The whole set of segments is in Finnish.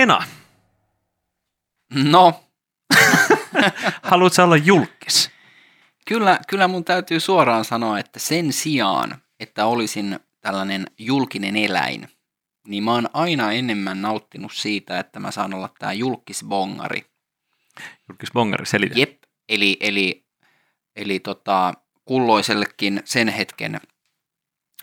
Hena, No, haluatko olla julkis? kyllä, kyllä mun täytyy suoraan sanoa, että sen sijaan, että olisin tällainen julkinen eläin, niin mä oon aina enemmän nauttinut siitä, että mä saan olla tää julkisbongari. Julkis bongari, selitä. Jep, eli, eli, eli tota, kulloisellekin sen hetken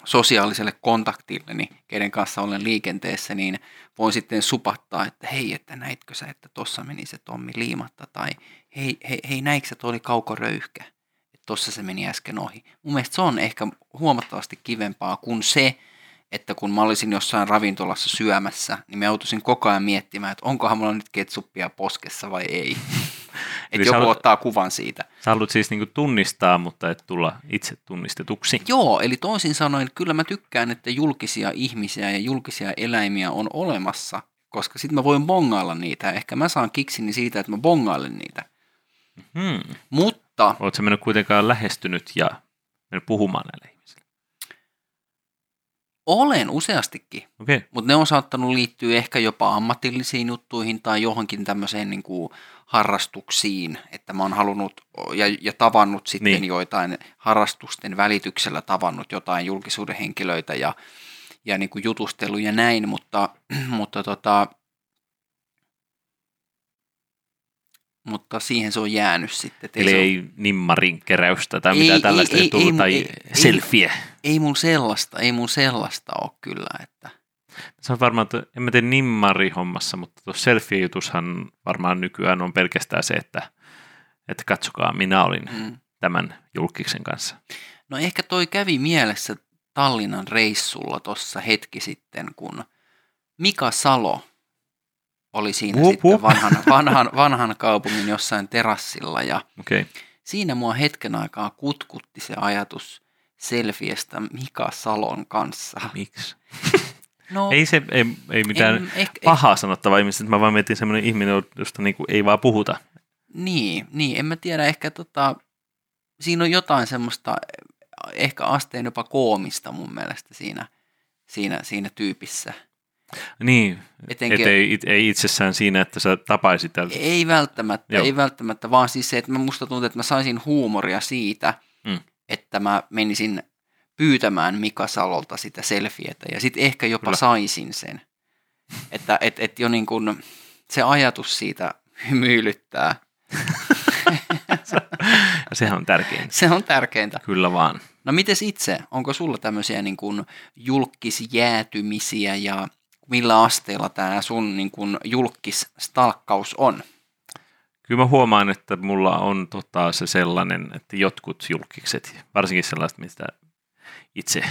sosiaaliselle kontaktilleni, keiden kanssa olen liikenteessä, niin voin sitten supattaa, että hei, että näitkö sä, että tossa meni se Tommi liimatta, tai hei, hei, hei näikö tuo oli kaukoröyhkä, että tossa se meni äsken ohi. Mun mielestä se on ehkä huomattavasti kivempaa kuin se, että kun mä olisin jossain ravintolassa syömässä, niin mä joutuisin koko ajan miettimään, että onkohan mulla nyt ketsuppia poskessa vai ei. Että joku haluat- ottaa kuvan siitä. Sä haluat siis niinku tunnistaa, mutta et tulla itse tunnistetuksi. Joo, eli toisin sanoen kyllä mä tykkään, että julkisia ihmisiä ja julkisia eläimiä on olemassa, koska sitten mä voin bongailla niitä. Ehkä mä saan kiksini siitä, että mä bongailen niitä. Hmm. Mutta Oletko mennyt kuitenkaan lähestynyt ja mennyt puhumaan näille ihmisille? olen useastikin. Okay. mutta ne on saattanut liittyä ehkä jopa ammatillisiin juttuihin tai johonkin tämmöiseen niin kuin harrastuksiin, että mä oon halunnut ja, ja tavannut sitten Niin. joitain harrastusten välityksellä tavannut jotain julkisuuden henkilöitä ja, ja niin kuin jutustellut ja näin, mutta, mutta, tota, mutta siihen se on jäänyt sitten. Eli ei nimmarin keräystä tai Ei, mitään ei, tällaista ei, ei, tullut, ei, tai ei, ei. selfie. ei mun sellaista, ei mun sellaista ole kyllä, että Se on varmaan, että en mä tee nimmari-hommassa, mutta tuossa selfie-jutushan varmaan nykyään on pelkästään se, että, että katsokaa, minä olin mm. tämän julkiksen kanssa. No ehkä toi kävi mielessä Tallinnan reissulla tuossa hetki sitten, kun Mika Salo oli siinä Hup, sitten hup. vanhan, vanhan, vanhan kaupungin jossain terassilla ja. Okay. siinä mua hetken aikaa kutkutti se ajatus selfiestä Mika Salon kanssa. Miksi? No, Ei se, ei, ei mitään en, ehkä, pahaa sanottavaa ihmistä, mä vaan mietin semmoinen ihminen, josta niinku ei vaan puhuta. Niin, niin, en mä tiedä, ehkä tota, siinä on jotain semmoista, ehkä asteen jopa koomista mun mielestä siinä, siinä, siinä tyypissä. Niin, Etenkin, et ei, ei itsessään siinä, että sä tapaisit tältä. ei välttämättä, Joo. ei välttämättä, vaan siis se, että mä musta tuntuu, että mä saisin huumoria siitä, Mm. että mä menisin pyytämään Mika Salolta sitä selfietä ja sitten ehkä jopa Kyllä. saisin sen. Että et, et jo niin kuin se ajatus siitä hymyilyttää, sehän on tärkeintä. se on tärkeintä. Kyllä vaan. No mites itse, onko sulla tämmöisiä niin kuin julkisjäätymisiä ja millä asteella tämä sun niin kuin julkisstalkkaus on? Kyllä mä huomaan, että mulla on tota, se sellainen, että jotkut julkikset, varsinkin sellaiset, mistä itse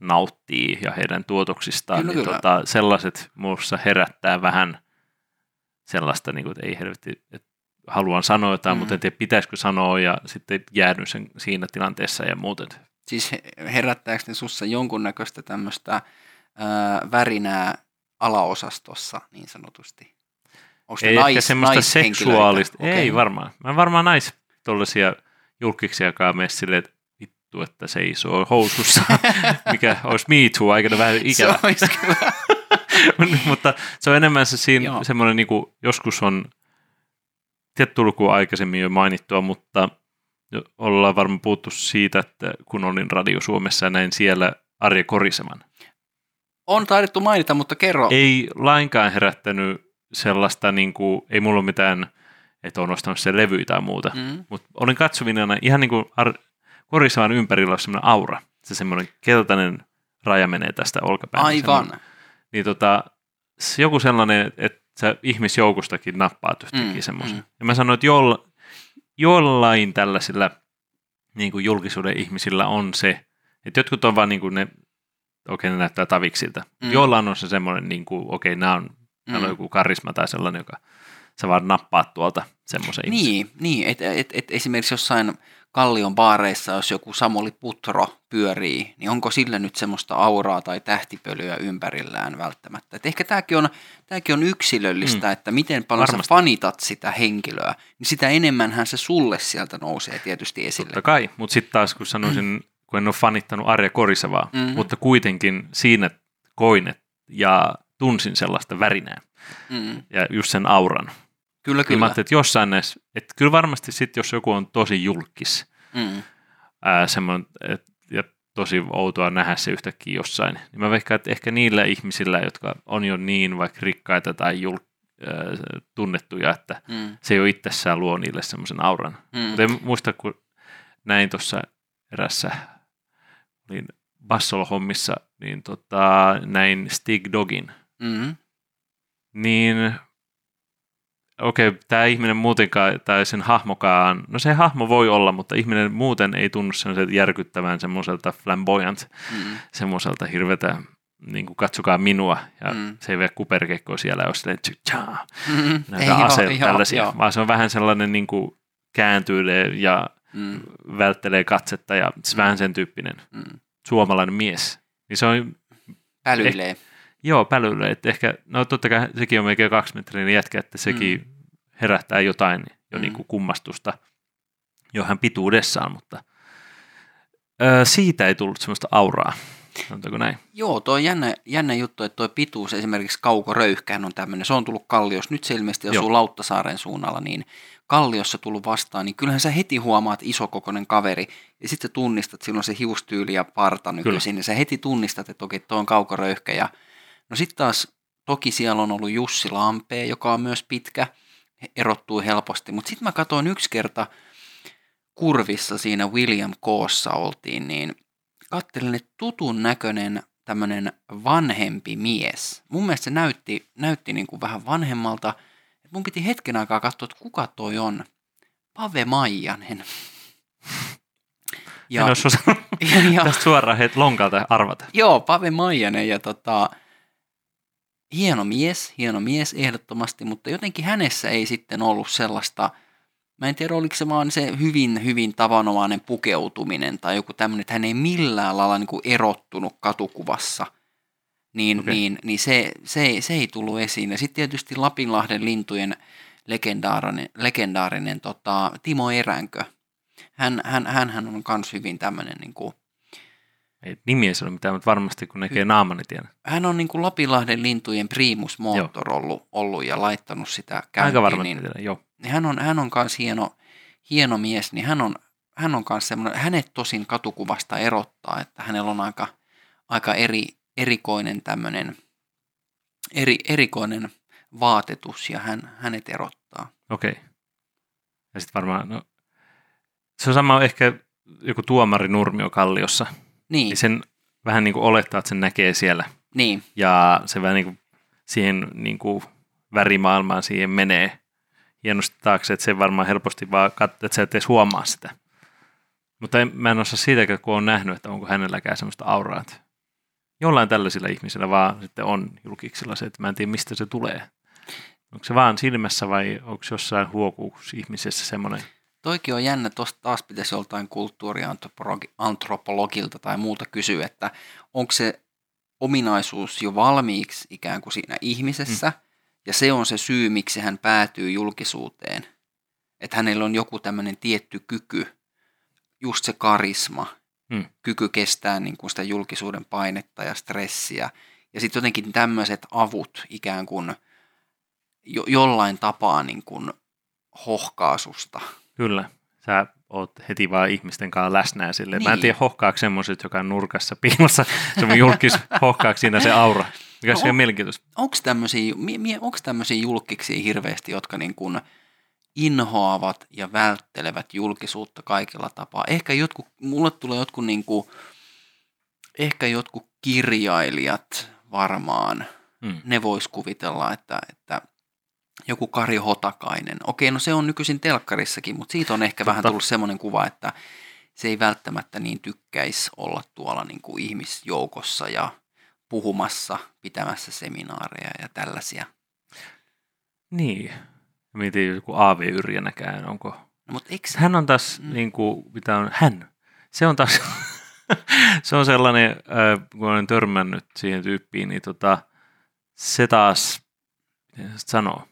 nauttii ja heidän tuotoksistaan, Kyllä, niin kyllä. tota, sellaiset muussa herättää vähän sellaista, niin kuin, että ei helvetti, että haluan sanoa jotain, Mm. mutta en tiedä pitäisikö sanoa ja sitten jäädyn sen siinä tilanteessa ja muuten. Siis he- herättääkö ne sussa jonkunnäköistä tämmöistä ää, värinää alaosastossa niin sanotusti? Onko Ei ehkä nais, semmoista naishenkilöitä? seksuaalista, Okei. ei varmaan. Mä varmaan nais tollaisia julkiksiakaan mene silleen, että vittu, että seisoo housussa, mikä olisi me too, aikana vähän ikävä. Se kyllä. mutta se on enemmän se siinä Joo. semmoinen, niin kuin, joskus on tietty luku aikaisemmin jo mainittua, mutta ollaan varmaan puhuttu siitä, että kun olin Radio Suomessa ja näin siellä Arja Koriseman. On taidettu mainita, mutta kerro. Ei lainkaan herättänyt sellaista, niin kuin, ei mulla ole mitään, että on ostanut sen levy tai muuta, mm. Mm. mutta olin katsovinana ihan niin kuin Ar- Koriseman ympärillä on semmoinen aura, se semmoinen keltainen raja menee tästä olkapäästä. Aivan. niin tota, joku sellainen, että sä ihmisjoukostakin nappaat yhtäkkiä Mm, mm, semmoisen. mm. Ja mä sanoin, että jolla, jollain tällaisilla niin kuin julkisuuden ihmisillä on se, että jotkut on vaan niin kuin ne, okei ne näyttää taviksilta. Mm. Jollain on se semmoinen, niin kuin, okei nämä on, mm. on joku karisma tai sellainen, joka sä vaan nappaat tuolta semmoisen ihmisen. Niin, niin että et, et esimerkiksi jossain Kallion baareissa, jos joku Samuli Putro pyörii, niin onko sillä nyt semmoista auraa tai tähtipölyä ympärillään välttämättä? Et ehkä tämäkin on, tämäkin on yksilöllistä, mm. että miten paljon Varmasti. sä fanitat sitä henkilöä, niin sitä enemmänhän se sulle sieltä nousee tietysti esille. Totta kai, mutta sitten taas kun sanoisin, kun en ole fanittanut Arja Korisevaa, Mm. mm. mutta kuitenkin siinä koin ja tunsin sellaista värinää Mm. ja just sen auran. Kyllä, Kyllä. Mä kyllä. ajattelin, että jossain näissä, että kyllä varmasti sitten, jos joku on tosi julkis, Mm. ää, semmoinen, et, ja tosi outoa nähdä se yhtäkkiä jossain, niin mä veikkaan, että ehkä niillä ihmisillä, jotka on jo niin vaikka rikkaita tai jul, ää, tunnettuja, että Mm. se jo itsessään luo niille semmoisen auran. Mm. Mutta en muista, kun näin tuossa erässä niin Bassol-hommissa, niin tota, näin Stig Dogin, Mm. niin okei, okay, tämä ihminen muutenkaan, tai sen hahmokaan, no se hahmo voi olla, mutta ihminen muuten ei tunnu semmoiselta järkyttävän semmoiselta flamboyant, Mm. semmoiselta hirvetä, niin kuin katsokaa minua, ja Mm. mm. se ei vie kuperkekkoa siellä, jos silleen tjaa, Mm. näitä joo, aseita joo, tällaisia, joo. vaan se on vähän sellainen niin kuin kääntyilee ja Mm. välttelee katsetta ja se vähän sen tyyppinen Mm. suomalainen mies. Niin se on, Pälyilee. Joo, pälylle, että ehkä, no totta kai sekin on melkein kaksi metriä jätkä, että sekin mm. herättää jotain jo Mm. niin kuin kummastusta jo hän pituudessaan, mutta ö, siitä ei tullut semmoista auraa, sanotaanko näin. Joo, tuo on jännä, jännä juttu, että tuo pituus, esimerkiksi kaukoröyhkähän on tämmöinen, se on tullut Kalliossa, nyt se ilmeisesti asuu. Lauttasaaren suunnalla, niin Kalliossa tullut vastaan, niin kyllähän sä heti huomaat isokokoinen kaveri, ja sitten tunnistat, silloin se hiustyyli ja parta nykyisin, niin sä heti tunnistat, että okei, tuo on kaukoröyhkä, ja no sitten taas, toki siellä on ollut Jussi Lampee, joka on myös pitkä, erottuu helposti, mutta sitten mä katsoin yksi kerta kurvissa siinä William Koossa oltiin, niin kattelin, että tutun näköinen tämmöinen vanhempi mies. Mun mielestä se näytti, näytti niin kuin vähän vanhemmalta. Et mun piti hetken aikaa katsoa, että kuka toi on. Pave Maijanen. Ja, en olisi osannut ja, suoraan heitä lonkalta arvata. joo, Pave Maijanen ja tota, hieno mies, hieno mies ehdottomasti, mutta jotenkin hänessä ei sitten ollut sellaista, mä en tiedä oliko se vaan se hyvin, hyvin tavanomainen pukeutuminen tai joku tämmöinen, että hän ei millään lailla niin kuin erottunut katukuvassa, niin, okay. Niin, niin se, se, ei, se ei tullut esiin. Ja sitten tietysti Lapinlahden lintujen legendaarinen, legendaarinen tota, Timo Eränkö. Hän, hän, hänhän on myös hyvin tämmöinen niin kuin, Ei nimi ei sano mitään, mutta varmasti kun näkee naaman, niin tiedän. hän on niin kuin Lapinlahden lintujen primus motor ollut, ollut ja laittanut sitä käyntiin. Aika varma, niin, tiedän, joo. niin hän on, hän on kans hieno, hieno mies, niin hän on, hän on kans semmoinen, hänet tosin katukuvasta erottaa, että hänellä on aika, aika eri, erikoinen tämmöinen, eri, erikoinen vaatetus ja hän, hänet erottaa. Okei. Ja sitten varmaan, no, se on sama ehkä joku tuomari Nurmio Kalliossa. Niin, Niin sen vähän niin kuin olettaa, että sen näkee siellä. niin, Ja se vähän niin kuin siihen niin kuin värimaailmaan siihen menee hienosti taakse, että se varmaan helposti vaan katsoo, että sä et edes huomaa sitä. Mutta en, mä en osaa siitäkään, kun on nähnyt, että onko hänelläkään semmoista auraa. Että jollain tällaisilla ihmisillä vaan sitten on julkiksilla se, että mä en tiedä mistä se tulee. Onko se vaan silmässä vai onko jossain huokuus ihmisessä semmoinen? Toikin on jännä, tuosta taas pitäisi joltain kulttuuriantropologilta tai muuta kysyä, että onko se ominaisuus jo valmiiksi ikään kuin siinä ihmisessä, mm. ja se on se syy, miksi hän päätyy julkisuuteen. Että hänellä on joku tämmöinen tietty kyky, just se karisma, Mm. kyky kestää niin kuin sitä julkisuuden painetta ja stressiä. Ja sitten jotenkin tämmöiset avut ikään kuin jo, jollain tapaa niin kuin hohkaasusta. Kyllä. Sä oot heti vaan ihmisten kanssa läsnä ja silleen. Mä en Niin. tiedä hohkaako semmoiset, joka on nurkassa piilossa. Se on julkis, hohkaako siinä se aura. Mikä No se on on. mielenkiintoista. Onko tämmöisiä, tämmöisiä julkiksi hirveästi, jotka niin kuin inhoavat ja välttelevät julkisuutta kaikilla tapaa? Ehkä jotkut, mulle tulee jotkut niin kuin, ehkä jotkut kirjailijat varmaan, Mm. ne vois kuvitella, että, että joku Kari Hotakainen. Okei, no se on nykyisin telkkarissakin, mutta siitä on ehkä vähän Totta. tullut semmoinen kuva, että se ei välttämättä niin tykkäisi olla tuolla niin kuin ihmisjoukossa ja puhumassa, pitämässä seminaareja ja tällaisia. Niin. Mietin joku Aavi Yrjänäkään, onko... No, mutta eikö, Hän on taas, Mm. mm. niin kuin, mitä on hän? Se on taas, se on sellainen, äh, kun olen törmännyt siihen tyyppiin, niin tota, se taas, miten se sanoo,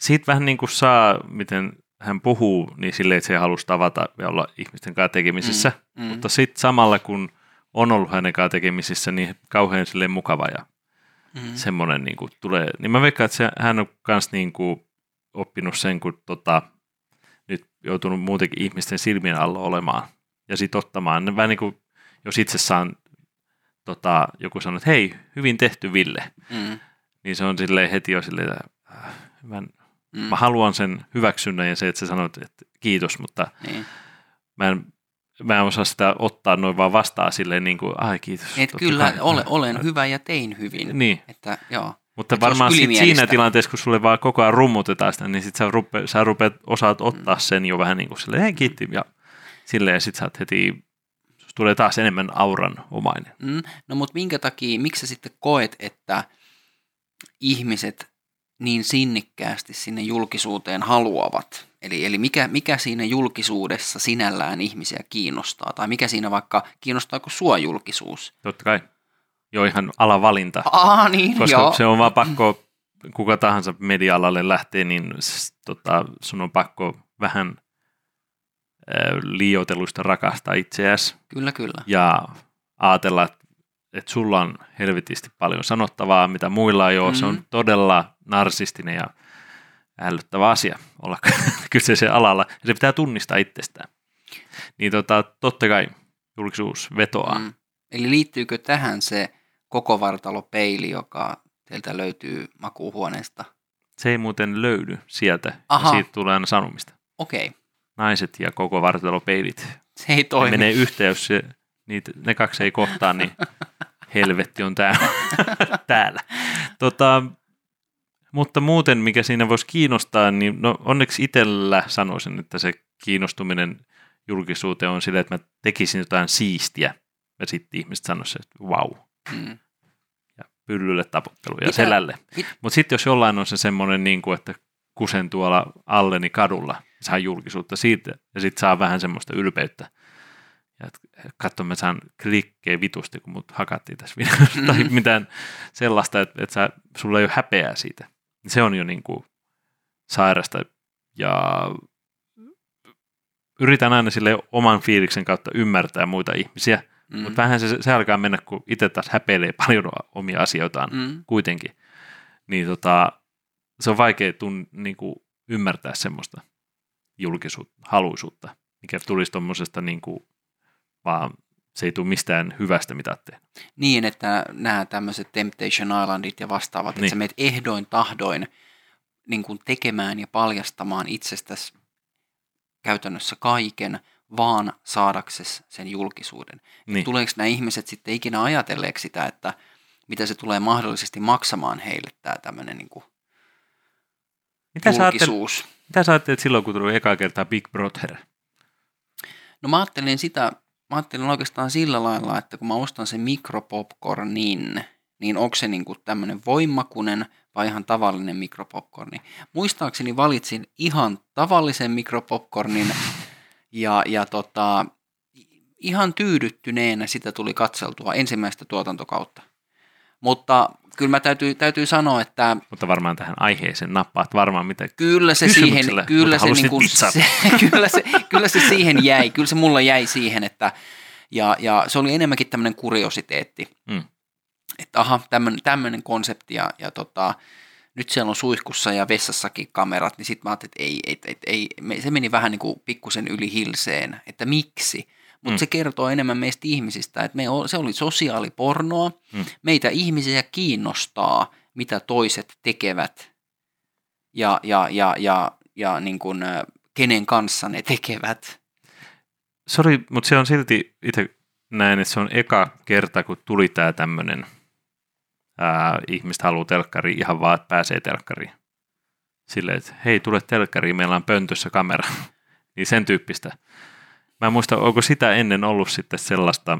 siitä vähän niin kuin saa, miten hän puhuu, niin silleen, että se halusi tavata ja olla ihmisten kanssa tekemisissä. Mm, Mutta sitten samalla, kun on ollut hänen kanssa tekemisissä, niin kauhean silleen mukava ja mm. semmoinen niin kuin, tulee. Niin mä veikkaan, että se, hän on myös niin kuin, oppinut sen, kun tota, nyt joutunut muutenkin ihmisten silmien alla olemaan ja sitten ottamaan. Vähän niin kuin, jos itse saan tota, joku sanoo, että hei, hyvin tehty Ville, mm. niin se on silleen heti jo silleen, että äh, mm. mä haluan sen hyväksynnän ja se, että sä sanot, että kiitos, mutta niin. mä en mä en osaa sitä ottaa noin vaan vastaan silleen niin kuin, ai kiitos. Et kyllä, ole, olen hyvä ja tein hyvin. Niin. Että, joo. Mutta että varmaan sit siinä tilanteessa, kun sulle vaan koko ajan rummutetaan sitä, niin sit sä, rupe, sä rupeat, osaat ottaa mm. sen jo vähän niin kuin silleen, hei kiitti, ja silleen, ja sit sä oot heti, tulee taas enemmän auran omainen. Mm. No mutta minkä takia, miksi sä sitten koet, että ihmiset niin sinnikkäästi sinne julkisuuteen haluavat? Eli, eli mikä, mikä siinä julkisuudessa sinällään ihmisiä kiinnostaa? Tai mikä siinä vaikka, kiinnostaako sua julkisuus? Totta kai. Jo ihan alavalinta. Aa, niin, Koska joo. se on vaan pakko, kuka tahansa media-alalle lähtee, niin tota, sun on pakko vähän äh, liioitelusta rakastaa itseäsi. Kyllä, kyllä. Ja ajatella, että että sulla on helvetisti paljon sanottavaa, mitä muilla ei ole. Mm. Se on todella narsistinen ja ällöttävä asia olla kyseisen alalla. Ja se pitää tunnistaa itsestään. Niin tota, totta kai julkisuus vetoaa. Mm. Eli liittyykö tähän se koko vartalopeili, joka teiltä löytyy makuuhuoneesta? Se ei muuten löydy sieltä. Aha. Ja siitä tulee aina sanomista. Okei. Okay. Naiset ja koko vartalopeilit. Se ei toimi. Ne menee yhteys, se, niitä, ne kaksi ei kohtaa, niin helvetti on täällä. täällä. Tota, mutta muuten, mikä siinä voisi kiinnostaa, niin no onneksi itsellä sanoisin, että se kiinnostuminen julkisuuteen on sillä, että mä tekisin jotain siistiä. Ja sitten ihmiset sanoisivat, että vau. Mm. Ja pyllylle taputtelu ja Mitä? selälle. Mutta sitten jos jollain on se semmoinen, niin kuin, että kusen tuolla alleni kadulla, saa julkisuutta siitä, ja sitten saa vähän semmoista ylpeyttä. Ja katso, mä saan klikkejä vitusti, kun mut hakattiin tässä videossa, mm-hmm. tai mitään sellaista, että, että sä, sulla ei ole häpeää siitä. Se on jo niin kuin sairasta, ja yritän aina sille oman fiiliksen kautta ymmärtää muita ihmisiä, mm. mutta vähän se, se alkaa mennä, kun itse taas häpeilee paljon omia asioitaan mm. kuitenkin. Niin tota, se on vaikea tun, niin kuin ymmärtää semmoista julkisuutta, haluisuutta, mikä tulisi tuommoisesta niin kuin, vaan se ei tule mistään hyvästä, mitä teet. Niin, että nämä tämmöiset Temptation Islandit ja vastaavat, niin. että sä meet ehdoin tahdoin niin kuin tekemään ja paljastamaan itsestäsi käytännössä kaiken, vaan saadaksesi sen julkisuuden. Niin. Tuleeko nämä ihmiset sitten ikinä ajatelleeksi sitä, että mitä se tulee mahdollisesti maksamaan heille tämä tämmöinen niin kuin mitä julkisuus? Sä mitä sä ajattelet silloin, kun tuli eka kertaa Big Brother? No mä ajattelin sitä, mä ajattelin oikeastaan sillä lailla, että kun mä ostan sen mikropopcornin, niin onko se niin tämmöinen voimakunen vai ihan tavallinen mikropopcorni. Muistaakseni valitsin ihan tavallisen mikropopcornin ja, ja tota, ihan tyydyttyneenä sitä tuli katseltua ensimmäistä tuotantokautta. Mutta kyllä mä täytyy, täytyy sanoa, että... Mutta varmaan tähän aiheeseen nappaat varmaan mitä Kyllä se siihen, kyllä se, niin kuin, se, kyllä, se, kyllä se siihen jäi, kyllä se mulla jäi siihen, että ja, ja se oli enemmänkin tämmöinen kuriositeetti, mm. että aha, tämmöinen konsepti ja, ja tota, nyt siellä on suihkussa ja vessassakin kamerat, niin sitten mä ajattelin, että ei, ei, ei, ei, se meni vähän niin kuin pikkusen yli hilseen, että miksi. Mutta mm. se kertoo enemmän meistä ihmisistä, että me, se oli sosiaalipornoa. Mm. Meitä ihmisiä kiinnostaa, mitä toiset tekevät ja, ja, ja, ja, ja niin kuin, kenen kanssa ne tekevät. Sori, mutta se on silti itse näin, että se on eka kerta, kun tuli tämä tämmöinen ihmiset haluaa telkkari ihan vaan, että pääsee telkkariin. Silleen, että hei, tule telkkariin, meillä on pöntössä kamera. niin sen tyyppistä. Mä en muista, onko sitä ennen ollut sitten sellaista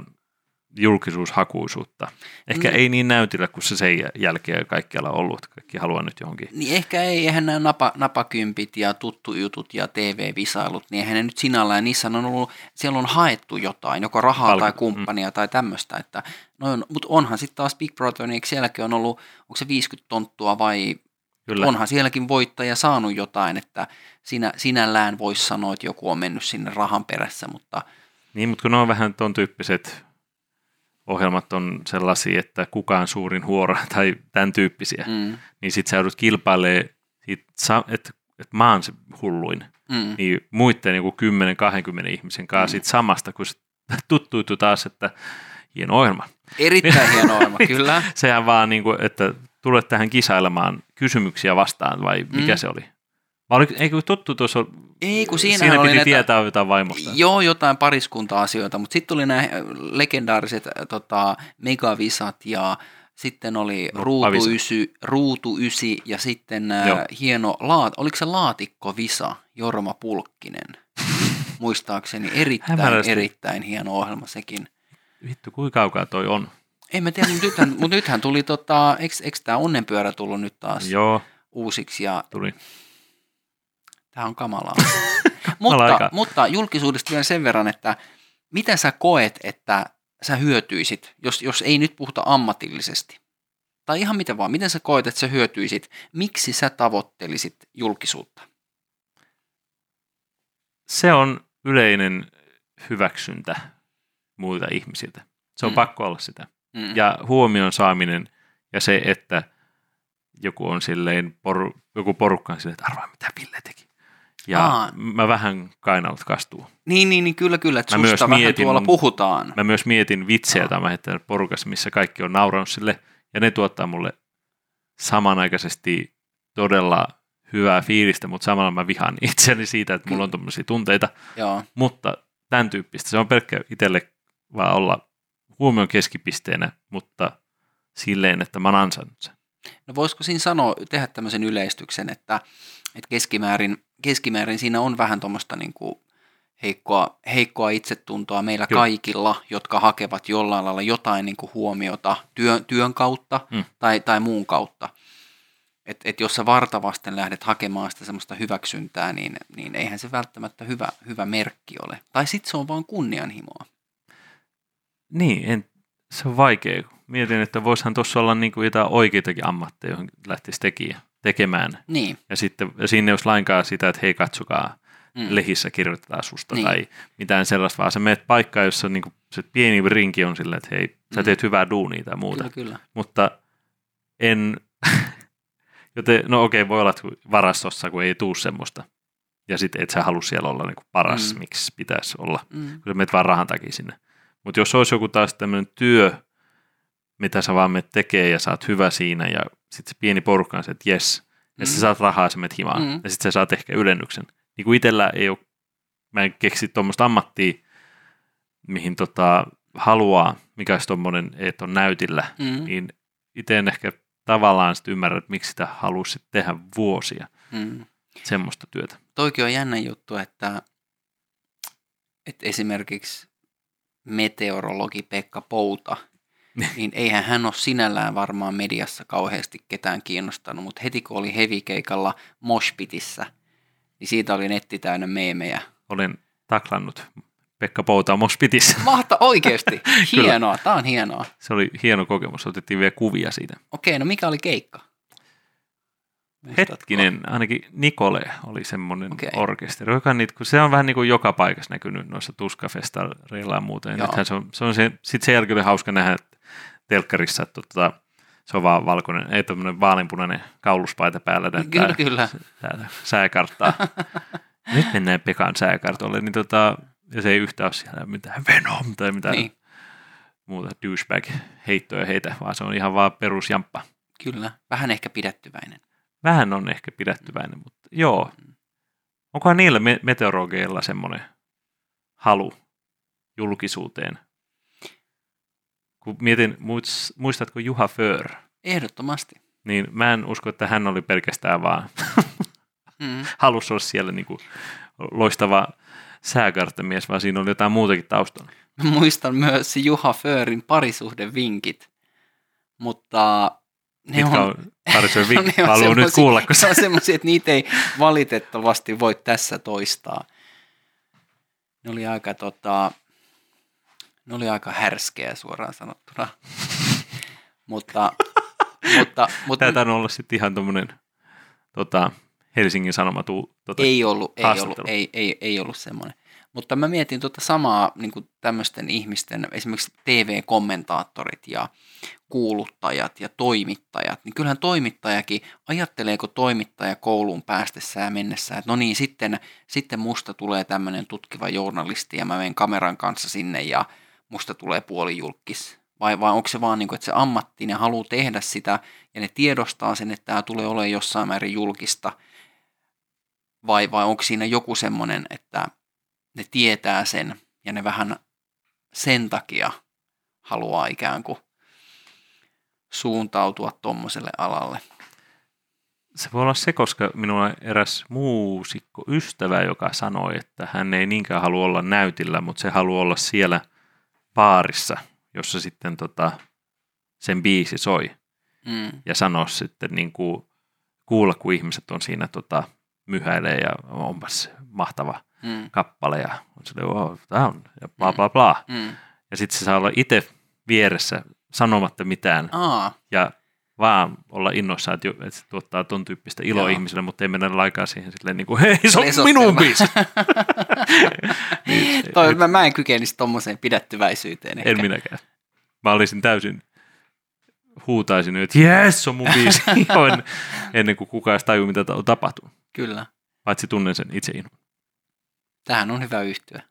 julkisuushakuisuutta. Ehkä no, ei niin näytillä kuin se sen jälkeen kaikkialla ollut. Kaikki haluaa nyt johonkin. Niin ehkä ei, eihän nämä napa, napakympit ja tuttujutut ja TV-visailut, niin eihän ne nyt sinällään, niissä on ollut, siellä on haettu jotain, joko rahaa Palk- tai mm. kumppania mm. tai tämmöistä. Että, no, mutta onhan sitten taas Big Brother, niin sielläkin on ollut, onko se 50 tonttua vai Kyllä. Onhan sielläkin voittaja saanut jotain, että sinä, sinällään voisi sanoa, että joku on mennyt sinne rahan perässä, mutta... Niin, mutta kun ne on vähän tuon tyyppiset ohjelmat on sellaisia, että kukaan suurin huora tai tämän tyyppisiä, Mm. niin sit sä joudut kilpailemaan, siitä, että että mä oon se hulluin, Mm. niin muiden joku 10-20 ihmisen kanssa Mm. sit samasta, kun tuttuitu taas, että hieno ohjelma. Erittäin hieno ohjelma, kyllä. Sehän vaan, niin kuin, että tulet tähän kisailemaan kysymyksiä vastaan, vai mikä Mm. se oli? Vai oli, eikö tuttu tuossa, Ei, kun siinä, siinä oli piti näitä, tietää jotain vaimosta. Joo, jotain pariskunta-asioita, mutta sitten tuli nämä legendaariset äh, tota, megavisat ja sitten oli No, ruutu, avisa. ysy, ruutu ysi ja sitten äh, Joo. hieno, laat, oliko se laatikkovisa Jorma Pulkkinen? Muistaakseni erittäin, Hämärästi. erittäin hieno ohjelma sekin. Vittu, kuinka kaukaa toi on? En mä tiedä, mutta nythän, mutta nythän tuli, tota, eikö, eikö tämä onnenpyörä tullut nyt taas Joo, uusiksi ja tuli. Tämä on kamalaa. Kamala mutta, mutta julkisuudesta vielä sen verran, että miten sä koet, että sä hyötyisit, jos, jos ei nyt puhuta ammatillisesti? Tai ihan mitä vaan, miten sä koet, että sä hyötyisit? Miksi sä tavoittelisit julkisuutta? Se on yleinen hyväksyntä muilta ihmisiltä. Se on mm. pakko olla sitä. Mm. Ja huomion saaminen ja se, että joku on silleen, poru, joku porukka on silleen, että arvaa mitä Ville teki. Ja Aa. mä vähän kainalta kastuu. Niin, niin, niin, kyllä, kyllä, että Mä susta vähän mietin tuolla puhutaan. Mä myös mietin vitsejä, joita mä heittänyt porukassa, missä kaikki on nauranut sille, ja ne tuottaa mulle samanaikaisesti todella hyvää fiilistä, mutta samalla mä vihaan itseäni siitä, että mulla on tommosia tunteita, Joo, mutta tämän tyyppistä. Se on pelkkä itselle vaan olla huomion keskipisteenä, mutta silleen, että mä oon ansainnut sen. no voisiko siinä sanoa, tehdä tämmöisen yleistyksen, että, että keskimäärin, keskimäärin siinä on vähän tuommoista niin kuin heikkoa, heikkoa itsetuntoa meillä Kyllä. kaikilla, jotka hakevat jollain lailla jotain niin kuin huomiota työn, työn kautta Mm. tai, tai muun kautta. Et, et jos sä vartavasten lähdet hakemaan sitä semmoista hyväksyntää, niin, niin eihän se välttämättä hyvä, hyvä merkki ole. Tai sitten se on vaan kunnianhimoa. Niin, en, se on vaikea. Mietin, että voisihan tuossa olla niinku jotain oikeitakin ammatteja, joihin lähtisi tekijä, tekemään. Niin. Ja sitten ja siinä ei olisi lainkaan sitä, että hei katsokaa, Mm. lehissä kirjoitetaan susta Niin. tai mitään sellaista, vaan sä meet paikkaan, jossa niinku se pieni rinki on silleen, että hei, sä Mm. teet hyvää duunia tai muuta. Kyllä, kyllä. Mutta en, joten no okei, voi olla, että varastossa, kun ei tuu semmoista, ja sitten et sä halua siellä olla niinku paras, mm. miksi pitäisi olla, Mm. kun sä menet vaan rahan takia sinne. Mutta jos olisi joku taas tämmöinen työ, mitä sä vaan menet tekee ja saat hyvä siinä, ja sitten se pieni porukka on se, että jes, ja Mm. sä saat rahaa, sä menet himaan, Mm. ja sitten sä saat ehkä ylennyksen. Niin kuin itsellä ei ole, mä en keksi tuommoista ammattia, mihin tota, haluaa, mikä olisi tuommoinen, että on näytillä, Mm. niin itse en ehkä tavallaan sit ymmärrä, että miksi sitä halusi tehdä vuosia, Mm. semmoista työtä. Toikin on jännä juttu, että, että esimerkiksi meteorologi Pekka Pouta, niin eihän hän ole sinällään varmaan mediassa kauheasti ketään kiinnostanut, mutta heti kun oli hevikeikalla Moshpitissä, niin siitä oli netti täynnä meemejä. Olen taklannut Pekka Poutaa Mospitissä. Mahta oikeasti, hienoa, tämä on hienoa. Se oli hieno kokemus, otettiin vielä kuvia siitä. Okei, no mikä oli keikka? Muistatko? Hetkinen, ainakin Nikole oli semmoinen okay. orkesteri, joka niitä, kun se on vähän niin kuin joka paikassa näkynyt noissa tuskafestareilla ja nythän se on, se on se, sitten sen jälkeen oli hauska nähdä telkkarissa, että tota, se on vaan valkoinen, ei tämmöinen vaaleanpunainen kauluspaita päällä näyttää Kyllä, kyllä. täällä sääkarttaa. Nyt mennään Pekan sääkartolle, niin tota, ja se ei yhtään ole siellä mitään Venom tai mitään niin. muuta douchebag-heittoja heitä, vaan se on ihan vaan perusjamppa. Kyllä, vähän ehkä pidättyväinen. Vähän on ehkä pidättyväinen, mutta joo. Onkohan niillä me- meteorologeilla semmoinen halu julkisuuteen? Kun mietin, muist- muistatko Juha Föör? Ehdottomasti. Niin mä en usko, että hän oli pelkästään vaan Mm. halus olla siellä niin kuin loistava sääkarttamies, vaan siinä oli jotain muutakin taustalla. Mä muistan myös Juha Föörin parisuhdevinkit, mutta ne Mitkä on, on Karisojen ne on Haluan nyt kuulla, kun se... on semmoisia, että niitä ei valitettavasti voi tässä toistaa. Ne oli aika, tota, ne oli aika härskeä suoraan sanottuna. mutta, mutta, mutta Tämä tainnut olla sitten ihan tuommoinen tota, Helsingin Sanoma tuu, tota, ei ollut, ei ollut, ei, ei, ei ollut semmoinen. Mutta mä mietin tuota samaa niin kuin tämmöisten ihmisten, esimerkiksi TV-kommentaattorit ja kuuluttajat ja toimittajat, niin kyllähän toimittajakin, ajatteleeko toimittaja kouluun päästessään ja mennessään, että no niin, sitten, sitten musta tulee tämmöinen tutkiva journalisti ja mä menen kameran kanssa sinne ja musta tulee puolijulkis. Vai, vai onko se vaan niin kuin, että se ammatti, ne haluaa tehdä sitä ja ne tiedostaa sen, että tämä tulee olemaan jossain määrin julkista. Vai, vai onko siinä joku semmoinen, että ne tietää sen ja ne vähän sen takia haluaa ikään kuin suuntautua tuommoiselle alalle. Se voi olla se, koska minulla on eräs muusikko ystävä, joka sanoi, että hän ei niinkään halua olla näytillä, mutta se haluaa olla siellä baarissa, jossa sitten tota, sen biisi soi. Mm. Ja sanoa sitten niin kuin, kuulla, kun ihmiset on siinä tota, myhäilee ja onpas mahtava mm. kappale ja on sille, wow, tämä on, ja bla bla bla. Mm. Ja sitten se saa olla itse vieressä sanomatta mitään Aa. ja vaan olla innoissaan, että, että se tuottaa ton tyyppistä iloa Joo. ihmisille, mutta ei mennä laikaa siihen silleen niin kuin, hei, se on minun biisi. niin, Toi, mä, mä en kykenisi tuommoiseen pidättyväisyyteen. Ehkä. En minäkään. Mä olisin täysin, huutaisin että jes, on mun biisi, ennen kuin kukaan edes tajuu, mitä on tapahtunut. Kyllä. Paitsi tunnen sen itse inhon. Tähän on hyvä yhtyä.